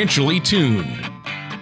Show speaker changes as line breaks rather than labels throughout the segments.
financially tuned.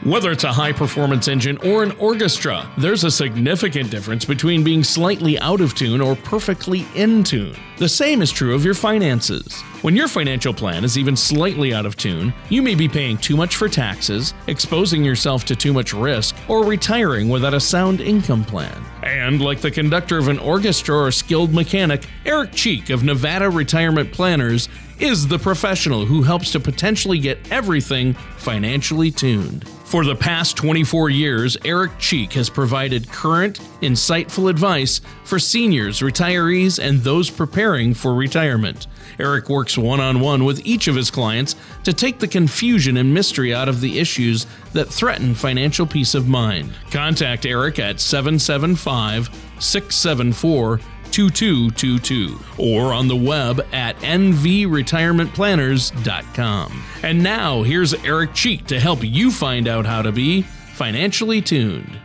Whether it's a high performance engine or an orchestra, there's a significant difference between being slightly out of tune or perfectly in tune. The same is true of your finances. When your financial plan is even slightly out of tune, you may be paying too much for taxes, exposing yourself to too much risk, or retiring without a sound income plan. And like the conductor of an orchestra or skilled mechanic, Eric Cheek of Nevada Retirement Planners is the professional who helps to potentially get everything financially tuned. For the past 24 years, Eric Cheek has provided current, insightful advice for seniors, retirees, and those preparing for retirement. Eric works one on one with each of his clients to take the confusion and mystery out of the issues that threaten financial peace of mind. Contact Eric at 775 674 2222 or on the web at nvretirementplanners.com. And now here's Eric Cheek to help you find out how to be financially tuned.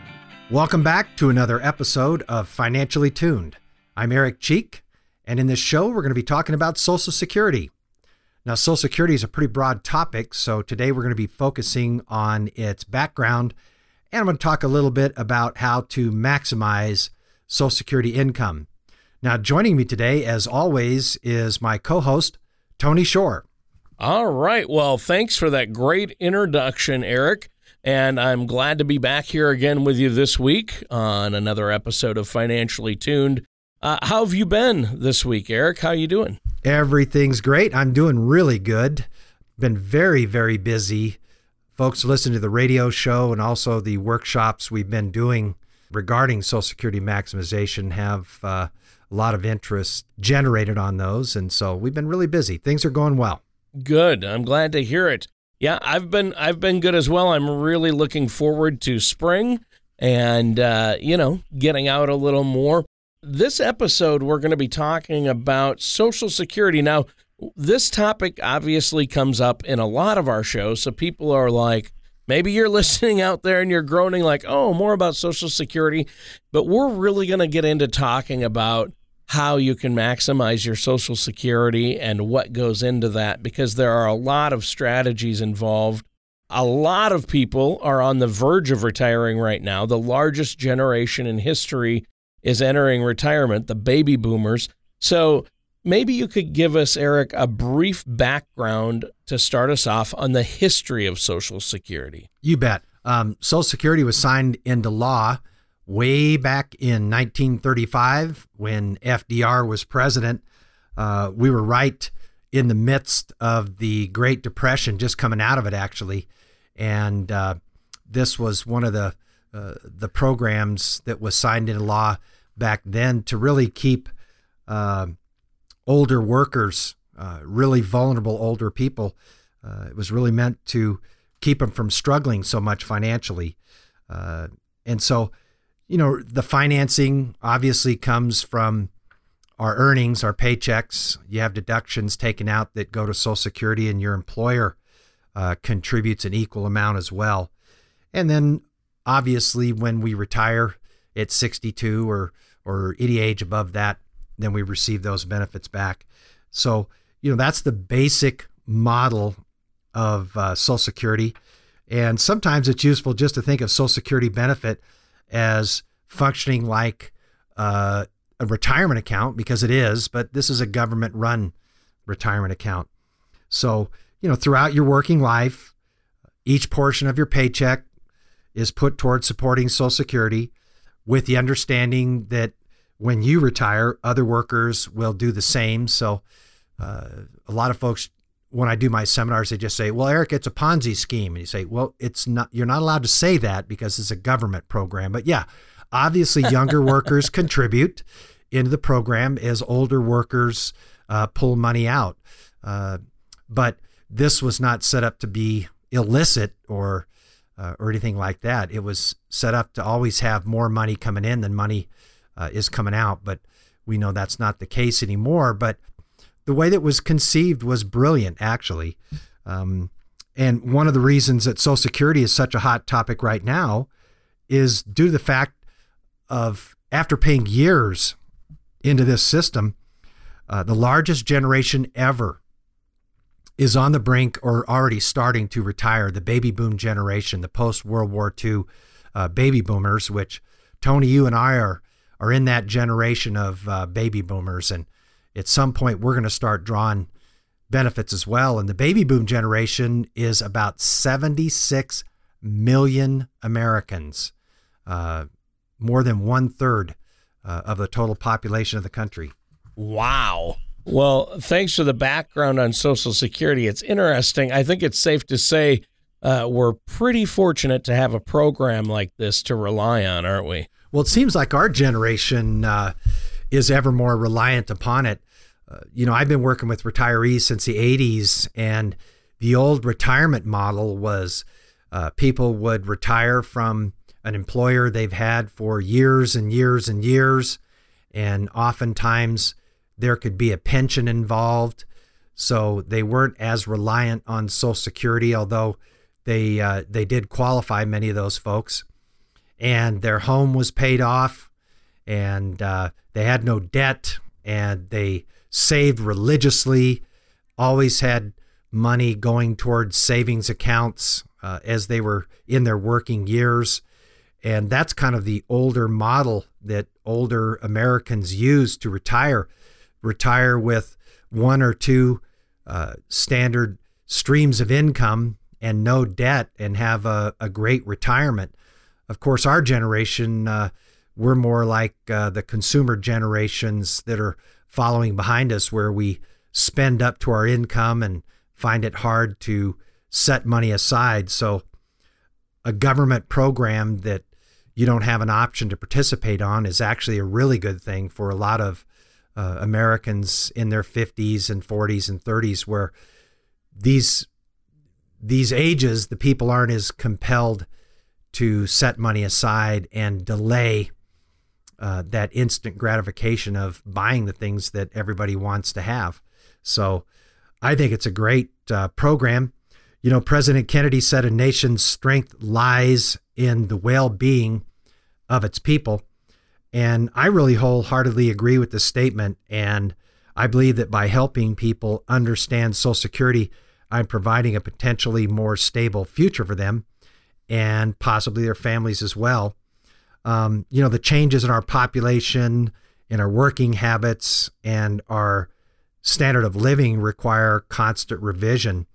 Welcome back to another episode of Financially Tuned. I'm Eric Cheek, and in this show, we're going to be talking about Social Security. Now, Social Security is a pretty broad topic, so today we're going to be focusing on its background, and I'm going to talk a little bit about how to maximize Social Security income. Now, joining me today, as always, is my co host, Tony Shore.
All right. Well, thanks for that great introduction, Eric. And I'm glad to be back here again with you this week on another episode of Financially Tuned. Uh, how have you been this week, Eric? How are you doing?
Everything's great. I'm doing really good. Been very, very busy. Folks listen to the radio show and also the workshops we've been doing regarding Social Security maximization have uh, a lot of interest generated on those. And so we've been really busy. Things are going well.
Good. I'm glad to hear it. Yeah, I've been I've been good as well. I'm really looking forward to spring and uh, you know getting out a little more. This episode we're going to be talking about Social Security. Now, this topic obviously comes up in a lot of our shows, so people are like, maybe you're listening out there and you're groaning like, oh, more about Social Security, but we're really going to get into talking about how you can maximize your Social Security and what goes into that because there are a lot of strategies involved. A lot of people are on the verge of retiring right now. The largest generation in history is entering retirement, the baby boomers. So maybe you could give us, Eric, a brief background to start us off on the history of Social Security.
You bet. Um, Social Security was signed into law way back in 1935 when FDR was president. Uh, we were right in the midst of the Great Depression, just coming out of it, actually. And uh, this was one of the uh, the programs that was signed into law back then to really keep uh, older workers, uh, really vulnerable older people. Uh, it was really meant to keep them from struggling so much financially. and so you know, the financing obviously comes from our earnings, our paychecks. You have deductions taken out that go to Social Security, and your employer uh, contributes an equal amount as well. And then, obviously, when we retire at 62 or or any age above that, then we receive those benefits back. So, you know, that's the basic model of uh, Social Security. And sometimes it's useful just to think of Social Security benefit as functioning like uh, a retirement account because it is, but this is a government run retirement account. So, you know, throughout your working life, each portion of your paycheck is put towards supporting Social Security with the understanding that when you retire, other workers will do the same. So, uh, a lot of folks, when I do my seminars, they just say, "Well, Eric, it's a Ponzi scheme," and you say, "Well, it's not. You're not allowed to say that because it's a government program." But yeah, Obviously, younger workers contribute into the program as older workers uh, pull money out. Uh, but this was not set up to be illicit or uh, or anything like that. It was set up to always have more money coming in than money uh, is coming out. But we know that's not the case anymore. But the way that was conceived was brilliant, actually. Um, and one of the reasons that Social Security is such a hot topic right now is due to the fact of after paying years into this system, uh, the largest generation ever is on the brink or already starting to retire. The baby boom generation, the post World War II uh, baby boomers, which Tony, you and I are are in that generation of uh, baby boomers, and at some point we're going to start drawing benefits as well. And the baby boom generation is about 76 million Americans, uh, more than one third uh, of the total population of the country.
Wow. Well, thanks for the background on Social Security. It's interesting. I think it's safe to say uh, we're pretty fortunate to have a program like this to rely on, aren't we?
Well, it seems like our generation uh, is ever more reliant upon it. Uh, you know, I've been working with retirees since the 80s, and the old retirement model was uh, people would retire from an employer they've had for years and years and years, and oftentimes there could be a pension involved. So they weren't as reliant on Social Security, although they uh, they did qualify many of those folks and their home was paid off and uh, they had no debt and they saved religiously, always had money going towards savings accounts uh, as they were in their working years. And that's kind of the older model that older Americans use to retire. Retire with one or two uh, standard streams of income and no debt and have a, a great retirement of course, our generation, uh, we're more like uh, the consumer generations that are following behind us, where we spend up to our income and find it hard to set money aside. So, a government program that you don't have an option to participate on is actually a really good thing for a lot of uh, Americans in their 50s and 40s and 30s, where these these ages the people aren't as compelled to set money aside and delay uh, that instant gratification of buying the things that everybody wants to have. So I think it's a great uh, program. You know, President Kennedy said a nation's strength lies in the well being of its people. And I really wholeheartedly agree with this statement. And I believe that by helping people understand Social Security, I'm providing a potentially more stable future for them and possibly their families as well. Um, you know, the changes in our population, in our working habits, and our standard of living require constant revision.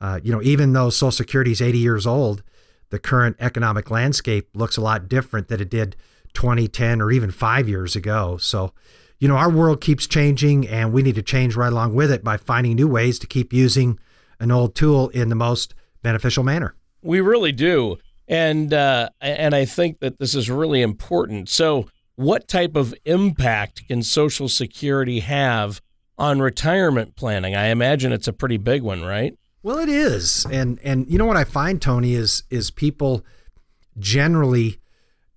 Uh, you know, even though Social Security is 80 years old, the current economic landscape looks a lot different than it did 20, 10, or even five years ago. So, you know, our world keeps changing and we need to change right along with it by finding new ways to keep using an old tool in the most beneficial manner.
We really do. And uh, and I think that this is really important. So, what type of impact can Social Security have on retirement planning? I imagine it's a pretty big one, right?
Well, it is. And and you know what I find Tony is is people generally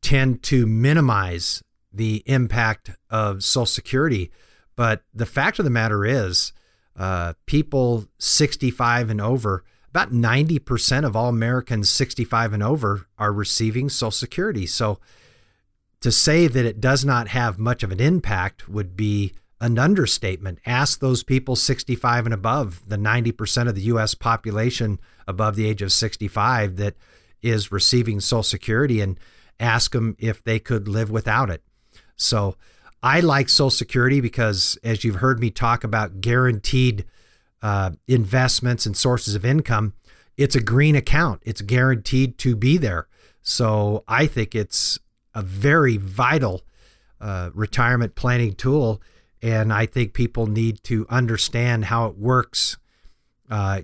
tend to minimize the impact of Social Security, but the fact of the matter is, uh, people 65 and over about 90% of all Americans 65 and over are receiving Social Security. So to say that it does not have much of an impact would be an understatement. Ask those people 65 and above, the 90% of the US population above the age of 65 that is receiving Social Security and ask them if they could live without it. So I like Social Security because, as you've heard me talk about guaranteed uh, investments and sources of income, it's a green account. It's guaranteed to be there. So I think it's a very vital uh, retirement planning tool. And I think people need to understand how it works uh,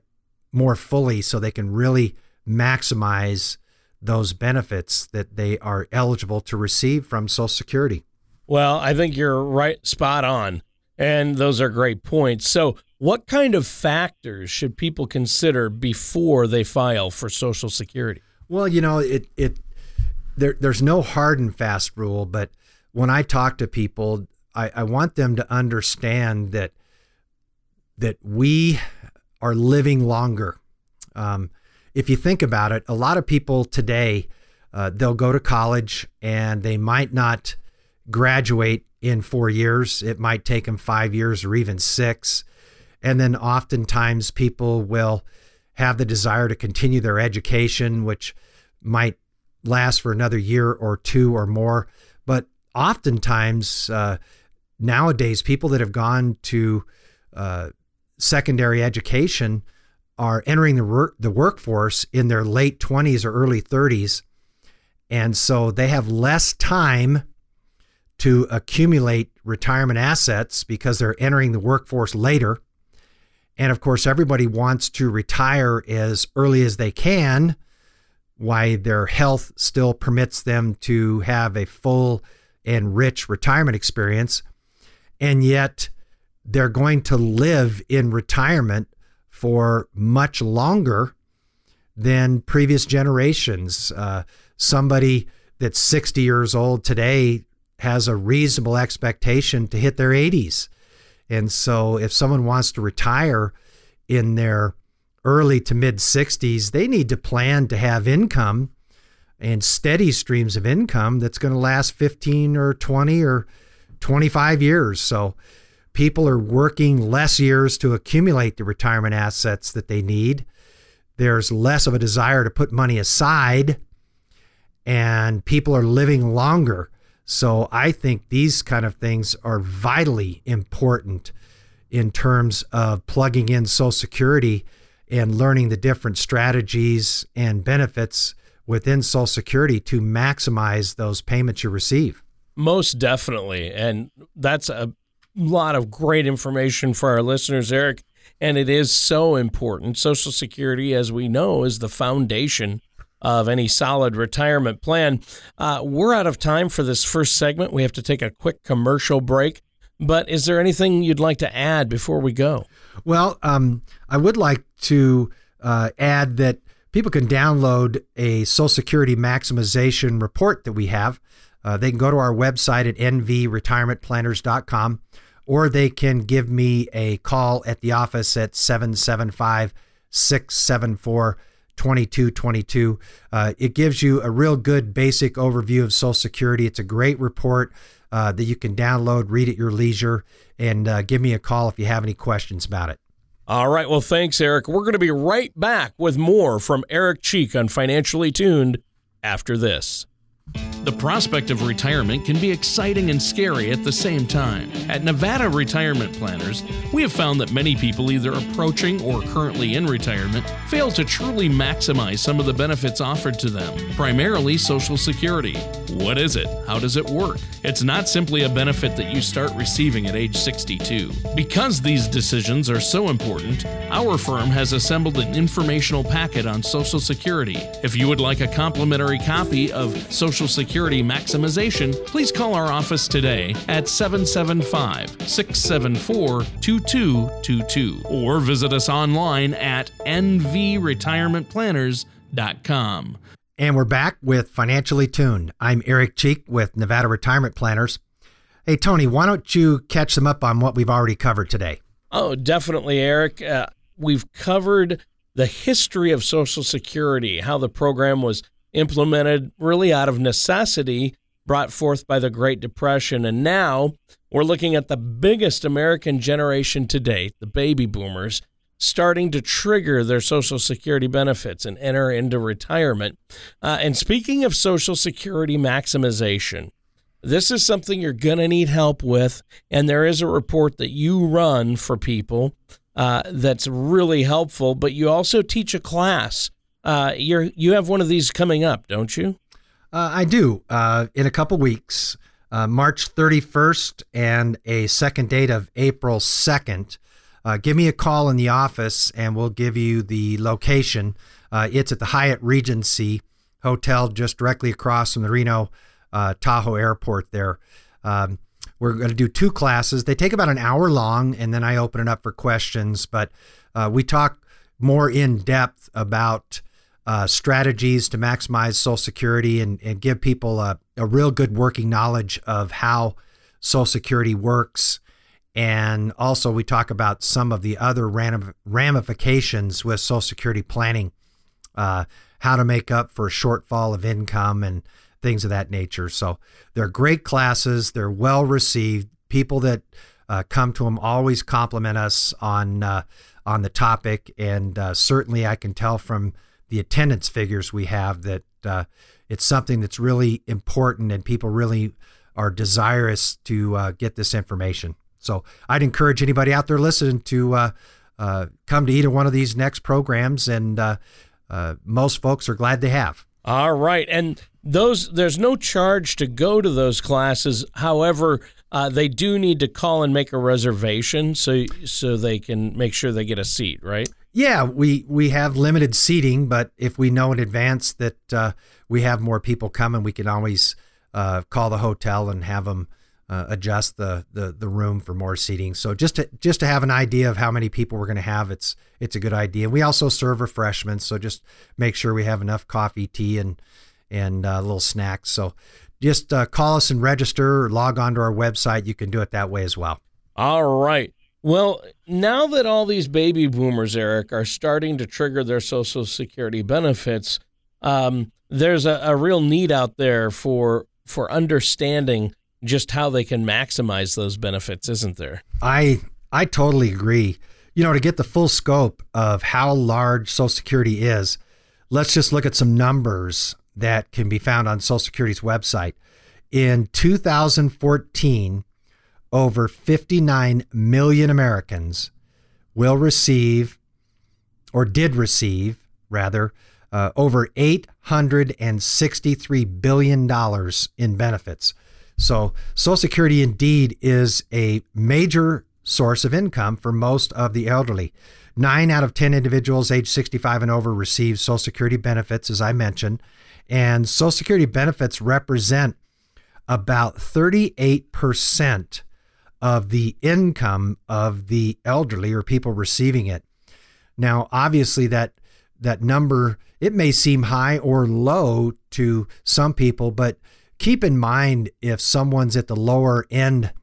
more fully so they can really maximize those benefits that they are eligible to receive from Social Security.
Well, I think you're right, spot on. And those are great points. So, what kind of factors should people consider before they file for Social Security?
Well, you know, it it there there's no hard and fast rule, but when I talk to people, I, I want them to understand that that we are living longer. Um, if you think about it, a lot of people today uh, they'll go to college and they might not graduate in four years. It might take them five years or even six And then oftentimes people will have the desire to continue their education, which might last for another year or two or more. But oftentimes, uh, nowadays, people that have gone to uh, secondary education are entering the the workforce in their late 20s or early 30s. And so they have less time to accumulate retirement assets because they're entering the workforce later. And of course, everybody wants to retire as early as they can, why their health still permits them to have a full and rich retirement experience. And yet, they're going to live in retirement for much longer than previous generations. Uh, somebody that's 60 years old today has a reasonable expectation to hit their 80s. And so if someone wants to retire in their early to mid 60s, they need to plan to have income and steady streams of income that's going to last 15 or 20 or 25 years. So people are working less years to accumulate the retirement assets that they need. There's less of a desire to put money aside, and people are living longer. So I think these kind of things are vitally important in terms of plugging in Social Security and learning the different strategies and benefits within Social Security to maximize those payments you receive.
Most definitely. And that's a lot of great information for our listeners, Eric. And it is so important. Social Security, as we know, is the foundation of any solid retirement plan. Uh, we're out of time for this first segment. We have to take a quick commercial break. But is there anything you'd like to add before we go?
Well, um, I would like to uh, add that people can download a Social Security maximization report that we have. Uh, they can go to our website at nvretirementplanners.com or they can give me a call at the office at 775 674 2222. Uh, it gives you a real good basic overview of Social Security. It's a great report uh, that you can download, read at your leisure, and uh, give me a call if you have any questions about it.
All right. Well, thanks, Eric. We're going to be right back with more from Eric Cheek on Financially Tuned after this.
The prospect of retirement can be exciting and scary at the same time. At Nevada Retirement Planners, we have found that many people either approaching or currently in retirement fail to truly maximize some of the benefits offered to them, primarily Social Security. What is it? How does it work? It's not simply a benefit that you start receiving at age 62. Because these decisions are so important, our firm has assembled an informational packet on Social Security. If you would like a complimentary copy of Social Security, security maximization, please call our office today at 775 674 2222 or visit us online at nvretirementplanners.com.
And we're back with Financially Tuned. I'm Eric Cheek with Nevada Retirement Planners. Hey, Tony, why don't you catch them up on what we've already covered today?
Oh, definitely, Eric. Uh, we've covered the history of Social Security, how the program was implemented really out of necessity brought forth by the Great Depression. And now we're looking at the biggest American generation to date, the baby boomers, starting to trigger their Social Security benefits and enter into retirement. Uh, and speaking of Social Security maximization, this is something you're going to need help with. And there is a report that you run for people uh, that's really helpful, but you also teach a class uh, you're you have one of these coming up, don't you?
Uh, I do. Uh, in a couple weeks, uh, March 31st and a second date of April 2nd. Uh, give me a call in the office and we'll give you the location. Uh, it's at the Hyatt Regency Hotel, just directly across from the Reno Tahoe Airport. There. Um, we're going to do two classes. They take about an hour long, and then I open it up for questions. But we talk more in depth about uh, strategies to maximize Social Security and, and give people a, a real good working knowledge of how Social Security works. And also, we talk about some of the other ramifications with Social Security planning, uh, how to make up for a shortfall of income and things of that nature. So, they're great classes, they're well received. People that uh, come to them. Always compliment us on uh, on the topic, and uh, certainly I can tell from the attendance figures we have that uh, it's something that's really important, and people really are desirous to uh, get this information. So I'd encourage anybody out there listening to uh, come to either one of these next programs, and most folks are glad they have.
All right, and those there's no charge to go to those classes. However, uh, they do need to call and make a reservation so so they can make sure they get a seat, right?
Yeah, we we have limited seating, but if we know in advance that uh, we have more people coming, we can always uh, call the hotel and have them uh, adjust the, the the room for more seating. So just to just to have an idea of how many people we're going to have, it's it's a good idea. We also serve refreshments, so just make sure we have enough coffee, tea, and and uh, little snacks. So just uh, call us and register or log on to our website. You can do it that way as well.
All right. Well, now that all these baby boomers, Eric, are starting to trigger their Social Security benefits, um, there's a, a real need out there for for understanding just how they can maximize those benefits, isn't there?
I I totally agree. You know, to get the full scope of how large Social Security is, let's just look at some numbers that can be found on Social Security's website. In 2014, over 59 million Americans will receive, or did receive, rather, uh, over $863 billion in benefits. So, Social Security indeed is a major source of income for most of the elderly. Nine out of 10 individuals age 65 and over receive Social Security benefits, as I mentioned. And Social Security benefits represent about 38% of the income of the elderly or people receiving it. Now, obviously that that number it may seem high or low to some people, but keep in mind if someone's at the lower end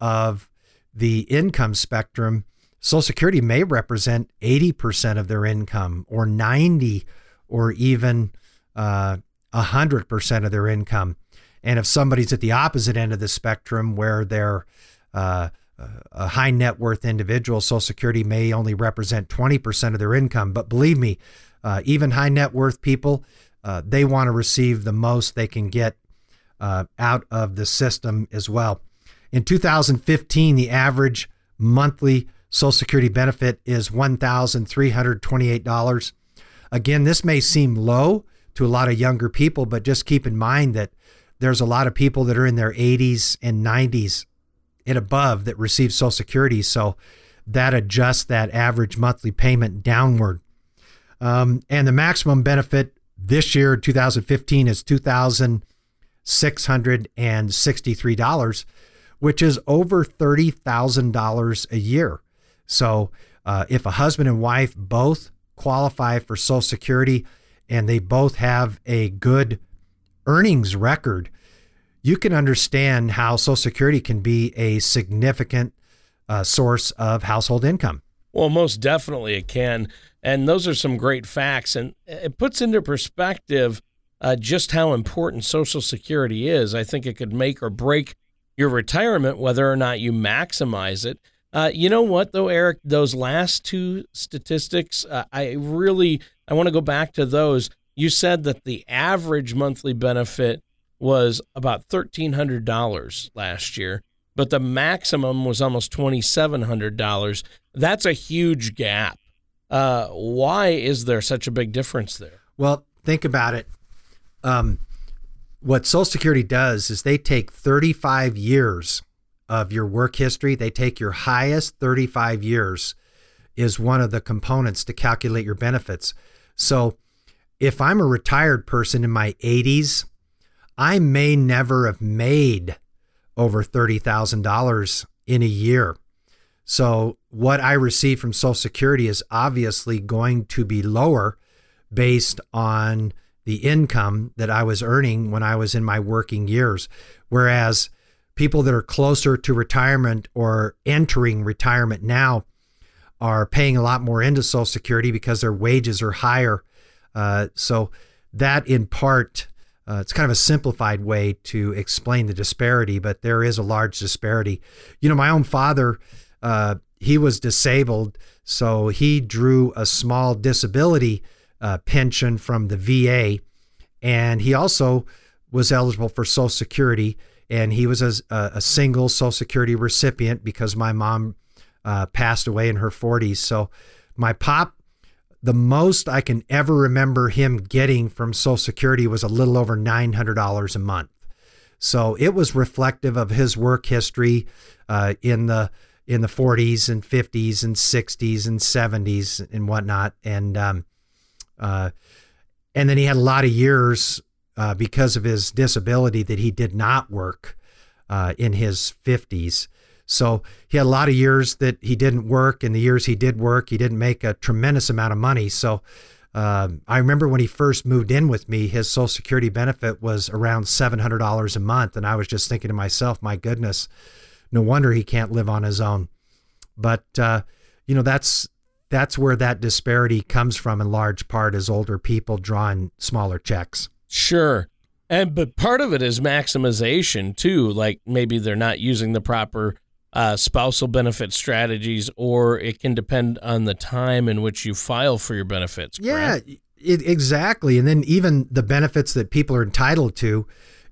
of the income spectrum, Social Security may represent 80% of their income or 90 or even uh, 100% of their income. And if somebody's at the opposite end of the spectrum where they're uh, a high net worth individual, Social Security may only represent 20% of their income. But believe me, uh, even high net worth people, uh, they want to receive the most they can get uh, out of the system as well. In 2015, the average monthly Social Security benefit is $1,328. Again, this may seem low to a lot of younger people, but just keep in mind that there's a lot of people that are in their 80s and 90s and above that receive Social Security. So that adjusts that average monthly payment downward. Um, and the maximum benefit this year, 2015, is $2,663, which is over $30,000 a year. So uh, if a husband and wife both qualify for Social Security, and they both have a good earnings record, you can understand how Social Security can be a significant uh, source of household income.
Well, most definitely it can. And those are some great facts. And it puts into perspective uh, just how important Social Security is. I think it could make or break your retirement, whether or not you maximize it. Uh, you know what, though, Eric? Those last two statistics, uh, I really I want to go back to those. You said that the average monthly benefit was about $1,300 last year, but the maximum was almost $2,700. That's a huge gap. Uh, why is there such a big difference there?
Well, think about it. Um, what Social Security does is they take 35 years of your work history, they take your highest 35 years is one of the components to calculate your benefits. So if I'm a retired person in my 80s, I may never have made over $30,000 in a year. So what I receive from Social Security is obviously going to be lower based on the income that I was earning when I was in my working years. Whereas people that are closer to retirement or entering retirement now are paying a lot more into Social Security because their wages are higher. Uh, so that in part uh, it's kind of a simplified way to explain the disparity, but there is a large disparity. You know, my own father, uh, he was disabled, so he drew a small disability uh, pension from the VA, and he also was eligible for Social Security. And he was a, a single Social Security recipient because my mom uh, passed away in her 40s. So my pop the most I can ever remember him getting from Social Security was a little over $900 a month. So it was reflective of his work history uh, in the in the 40s and 50s and 60s and 70s and whatnot, and um, uh, and then he had a lot of years uh, because of his disability that he did not work uh, in his 50s. So he had a lot of years that he didn't work, and the years he did work, he didn't make a tremendous amount of money. So um, I remember when he first moved in with me, his Social Security benefit was around $700 a month. And I was just thinking to myself, my goodness, no wonder he can't live on his own. But, uh, you know, that's that's where that disparity comes from in large part is older people drawing smaller checks.
Sure. And but part of it is maximization too. Like maybe they're not using the proper uh, spousal benefit strategies, or it can depend on the time in which you file for your benefits.
Yeah, it, exactly. And then even the benefits that people are entitled to,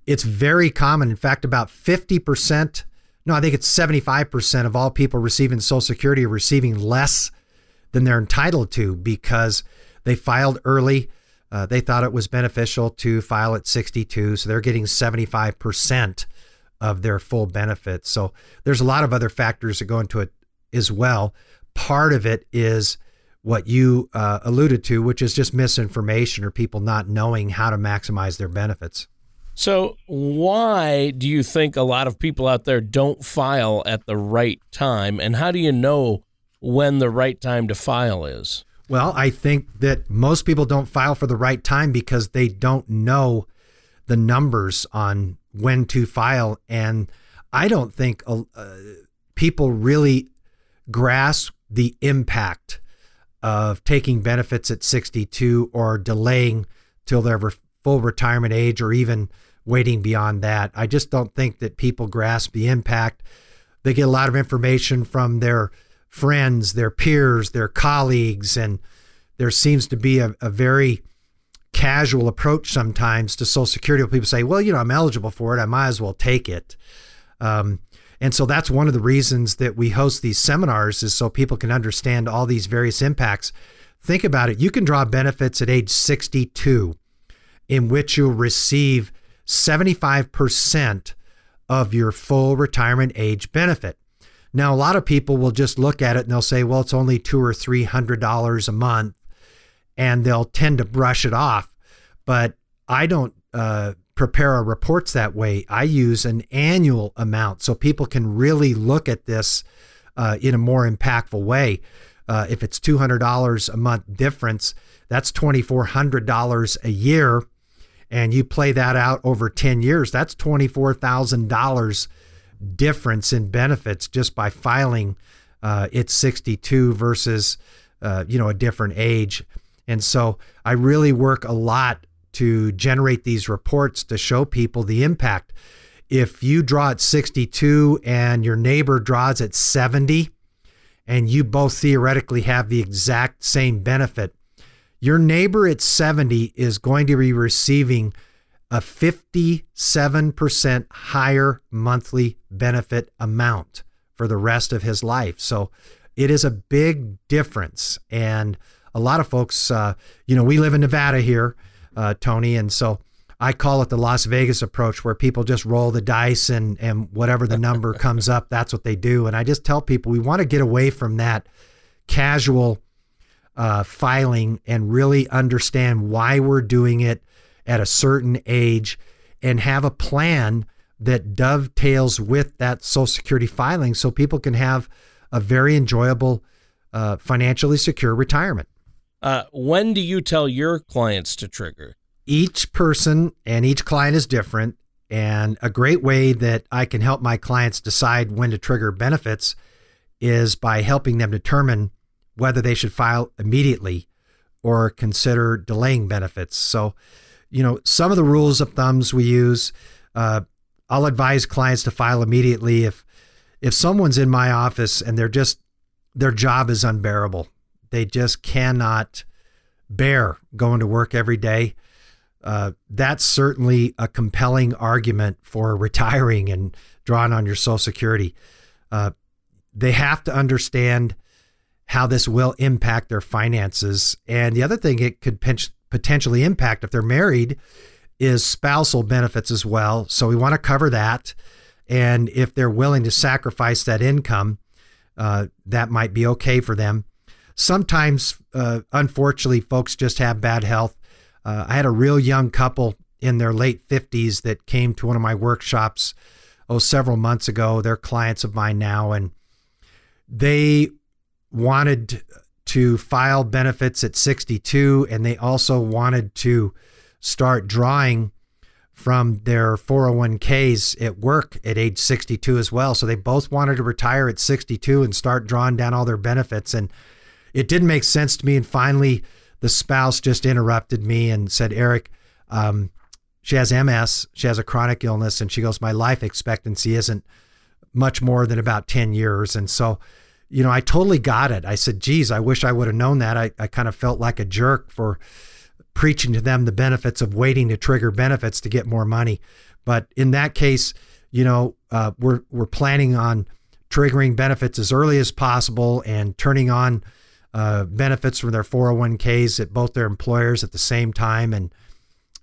it's very common. In fact, about 50%, no, I think it's 75% of all people receiving Social Security are receiving less than they're entitled to because they filed early. Uh, they thought it was beneficial to file at 62, so they're getting 75% of their full benefits. So there's a lot of other factors that go into it as well. Part of it is what you uh, alluded to, which is just misinformation or people not knowing how to maximize their benefits.
So, why do you think a lot of people out there don't file at the right time? And how do you know when the right time to file is?
Well, I think that most people don't file for the right time because they don't know the numbers on when to file. And I don't think uh, people really grasp the impact of taking benefits at 62 or delaying till their full retirement age or even waiting beyond that. I just don't think that people grasp the impact. They get a lot of information from their friends, their peers, their colleagues, and there seems to be a, a very casual approach sometimes to Social Security. People say, well, you know, I'm eligible for it. I might as well take it. Um, and so that's one of the reasons that we host these seminars is so people can understand all these various impacts. Think about it. You can draw benefits at age 62 in which you'll receive 75% of your full retirement age benefit. Now, a lot of people will just look at it and they'll say, well, it's only two or three hundred dollars a month and they'll tend to brush it off. But I don't uh, prepare our reports that way. I use an annual amount so people can really look at this uh, in a more impactful way. Uh, if it's $200 a month difference, that's $2,400 a year. And you play that out over 10 years, that's $24,000 difference in benefits just by filing uh, it's 62 versus uh, you know a different age and so I really work a lot to generate these reports to show people the impact. If you draw at 62 and your neighbor draws at 70, and you both theoretically have the exact same benefit, your neighbor at 70 is going to be receiving a 57% higher monthly benefit amount for the rest of his life. So it is a big difference. And a lot of folks, uh, you know, we live in Nevada here, uh, Tony, and so I call it the Las Vegas approach, where people just roll the dice and and whatever the number comes up, that's what they do. And I just tell people we want to get away from that casual uh, filing and really understand why we're doing it at a certain age, and have a plan that dovetails with that Social Security filing, so people can have a very enjoyable, uh, financially secure retirement.
Uh, when do you tell your clients to trigger?
Each person and each client is different. And a great way that I can help my clients decide when to trigger benefits is by helping them determine whether they should file immediately or consider delaying benefits. So, you know, some of the rules of thumbs we use. Uh, I'll advise clients to file immediately if if someone's in my office and they're just their job is unbearable. They just cannot bear going to work every day. Uh, that's certainly a compelling argument for retiring and drawing on your Social Security. Uh, they have to understand how this will impact their finances. And the other thing it could potentially impact if they're married is spousal benefits as well. So we want to cover that. And if they're willing to sacrifice that income, uh, that might be okay for them. Sometimes, uh, unfortunately, folks just have bad health. Uh, I had a real young couple in their late 50s that came to one of my workshops oh several months ago. They're clients of mine now, and they wanted to file benefits at 62, and they also wanted to start drawing from their 401ks at work at age 62 as well. So they both wanted to retire at 62 and start drawing down all their benefits. And it didn't make sense to me. And finally, the spouse just interrupted me and said, Eric, um, she has MS, she has a chronic illness, and she goes, My life expectancy isn't much more than about 10 years. And so, you know, I totally got it. I said, geez, I wish I would have known that. I, I kind of felt like a jerk for preaching to them the benefits of waiting to trigger benefits to get more money. But in that case, you know, uh, we're we're planning on triggering benefits as early as possible and turning on uh, benefits from their 401ks at both their employers at the same time, and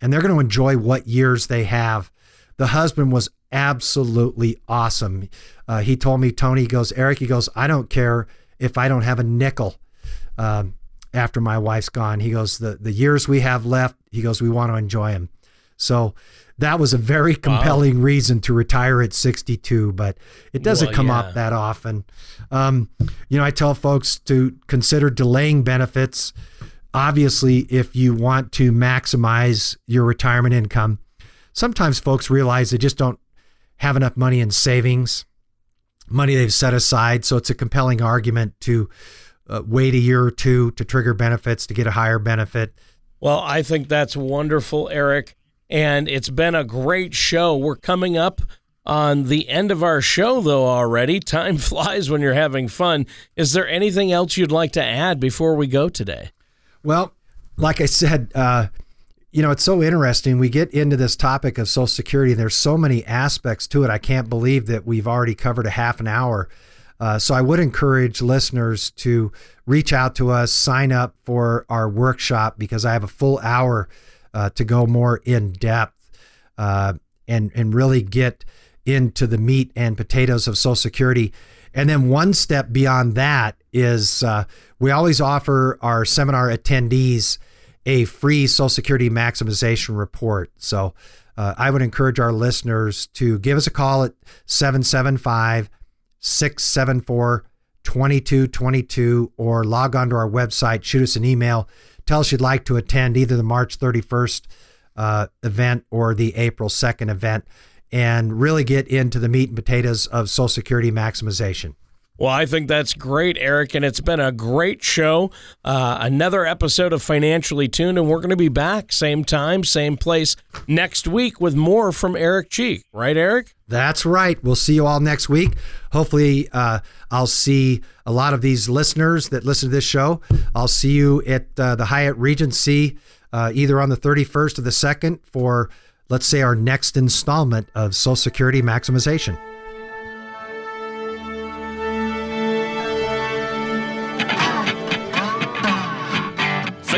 and they're going to enjoy what years they have. The husband was absolutely awesome. Uh, he told me, Tony, goes, Eric, he goes, I don't care if I don't have a nickel. Um, after my wife's gone. He goes, the, the years we have left, he goes, we want to enjoy them. So that was a very compelling wow. reason to retire at 62, but it doesn't well, come yeah. up that often. Um, you know, I tell folks to consider delaying benefits. Obviously, if you want to maximize your retirement income, sometimes folks realize they just don't have enough money in savings, money they've set aside. So it's a compelling argument to uh, wait a year or two to trigger benefits to get a higher benefit.
Well, I think that's wonderful, Eric. And it's been a great show. We're coming up on the end of our show, though, already. Time flies when you're having fun. Is there anything else you'd like to add before we go today?
Well, like I said, uh, you know, it's so interesting. We get into this topic of Social Security, and there's so many aspects to it. I can't believe that we've already covered a half an hour. Uh, so I would encourage listeners to reach out to us, sign up for our workshop because I have a full hour uh, to go more in depth uh, and and really get into the meat and potatoes of Social Security. And then one step beyond that is uh, we always offer our seminar attendees a free Social Security maximization report. So uh, I would encourage our listeners to give us a call at 775 674 2222 or log on to our website, shoot us an email, tell us you'd like to attend either the March 31st uh, event or the April 2nd event and really get into the meat and potatoes of Social Security maximization.
Well, I think that's great, Eric, and it's been a great show. Uh, another episode of Financially Tuned, and we're going to be back same time, same place next week with more from Eric Cheek. Right, Eric?
That's right. We'll see you all next week. Hopefully, uh, I'll see a lot of these listeners that listen to this show. I'll see you at uh, the Hyatt Regency uh, either on the 31st or the 2nd for, let's say, our next installment of Social Security Maximization.